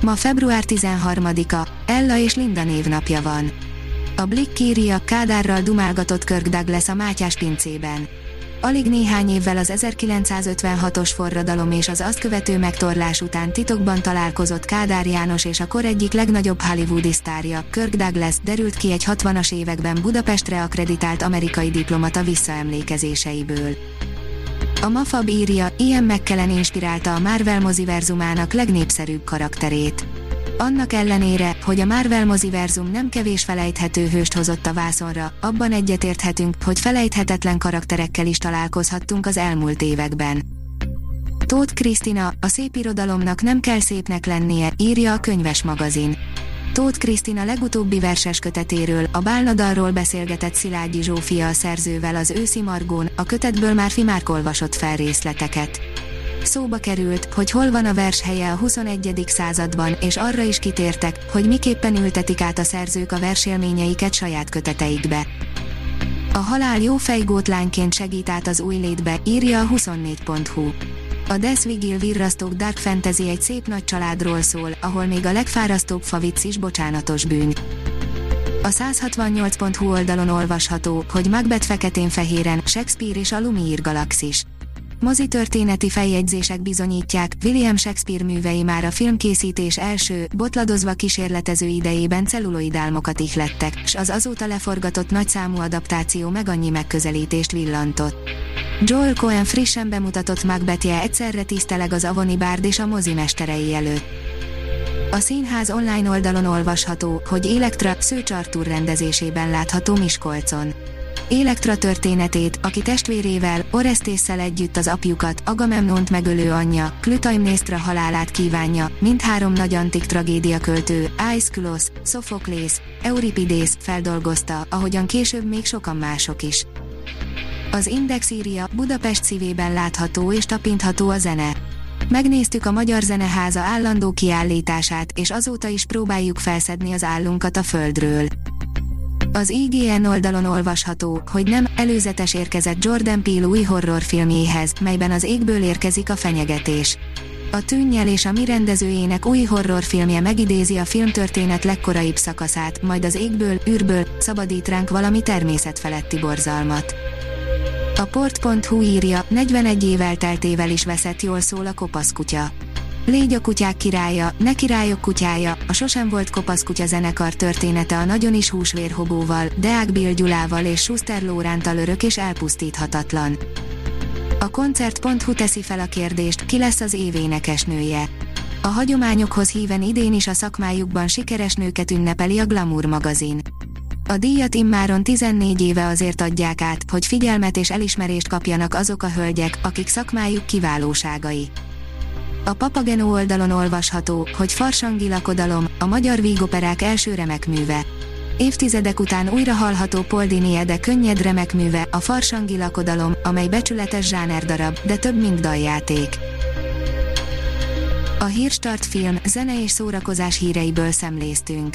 Ma február 13-a, Ella és Linda névnapja van. A Blick írja, Kádárral dumálgatott Kirk Douglas a Mátyás pincében. Alig néhány évvel az 1956-os forradalom és az azt követő megtorlás után titokban találkozott Kádár János és a kor egyik legnagyobb hollywoodi sztárja, Kirk Douglas derült ki egy 60-as években Budapestre akreditált amerikai diplomata visszaemlékezéseiből. A Mafab írja, Ian McKellen inspirálta a Marvel moziverzumának legnépszerűbb karakterét. Annak ellenére, hogy a Marvel moziverzum nem kevés felejthető hőst hozott a vászonra, abban egyetérthetünk, hogy felejthetetlen karakterekkel is találkozhattunk az elmúlt években. Tóth Krisztina, a szép irodalomnak nem kell szépnek lennie, írja a könyves magazin. Tóth Krisztina legutóbbi verses kötetéről, a Bálnadalról beszélgetett Szilágyi Zsófia a szerzővel az őszi margón, a kötetből már Fimárk olvasott fel részleteket. Szóba került, hogy hol van a vers helye a 21. században, és arra is kitértek, hogy miképpen ültetik át a szerzők a versélményeiket saját köteteikbe. A halál jó fejgót lányként segít át az új létbe, írja a 24.hu. A Death Vigil virrasztók Dark Fantasy egy szép nagy családról szól, ahol még a legfárasztóbb favic is bocsánatos bűn. A 168.hu oldalon olvasható, hogy Macbeth feketén-fehéren, Shakespeare és a Lumière galaxis. Mozi történeti feljegyzések bizonyítják, William Shakespeare művei már a filmkészítés első, botladozva kísérletező idejében celluloidálmokat ihlettek, s az azóta leforgatott nagyszámú adaptáció meg annyi megközelítést villantott. Joel Cohen frissen bemutatott Macbethje egyszerre tiszteleg az Avoni Bárd és a mozi mesterei előtt. A színház online oldalon olvasható, hogy Elektra Szőcs Artúr rendezésében látható Miskolcon. Elektra történetét, aki testvérével, Orestésszel együtt az apjukat, Agamemnont megölő anyja, Klütaimnésztra halálát kívánja, mindhárom nagy antik tragédia költő, Aeschylus, Sophoklész, Euripides feldolgozta, ahogyan később még sokan mások is. Az Index írja, Budapest szívében látható és tapintható a zene. Megnéztük a Magyar Zeneháza állandó kiállítását, és azóta is próbáljuk felszedni az állunkat a földről. Az IGN oldalon olvasható, hogy nem előzetes érkezett Jordan Peele új horrorfilmjéhez, melyben az égből érkezik a fenyegetés. A Tűnnyel és a mi rendezőjének új horrorfilmje megidézi a filmtörténet legkoraibb szakaszát, majd az égből, űrből szabadít ránk valami természetfeletti borzalmat. A port.hu írja, 41 év elteltével is veszett jól szól a kopasz kutya. Légy a kutyák királya, ne királyok kutyája, a sosem volt kopasz kutya zenekar története a nagyon is húsvérhobóval, Deák Bill Gyulával és Schuster Lórántal örök és elpusztíthatatlan. A koncert.hu teszi fel a kérdést, ki lesz az événekesnője. A hagyományokhoz híven idén is a szakmájukban sikeres nőket ünnepeli a Glamour magazin. A díjat immáron 14 éve azért adják át, hogy figyelmet és elismerést kapjanak azok a hölgyek, akik szakmájuk kiválóságai. A Papageno oldalon olvasható, hogy Farsangi lakodalom, a magyar vígoperák első remek műve. Évtizedek után újra hallható Poldini de könnyed remek műve, a Farsangi lakodalom, amely becsületes zsánerdarab, de több mint daljáték. A Hírstart film, zene és szórakozás híreiből szemléztünk.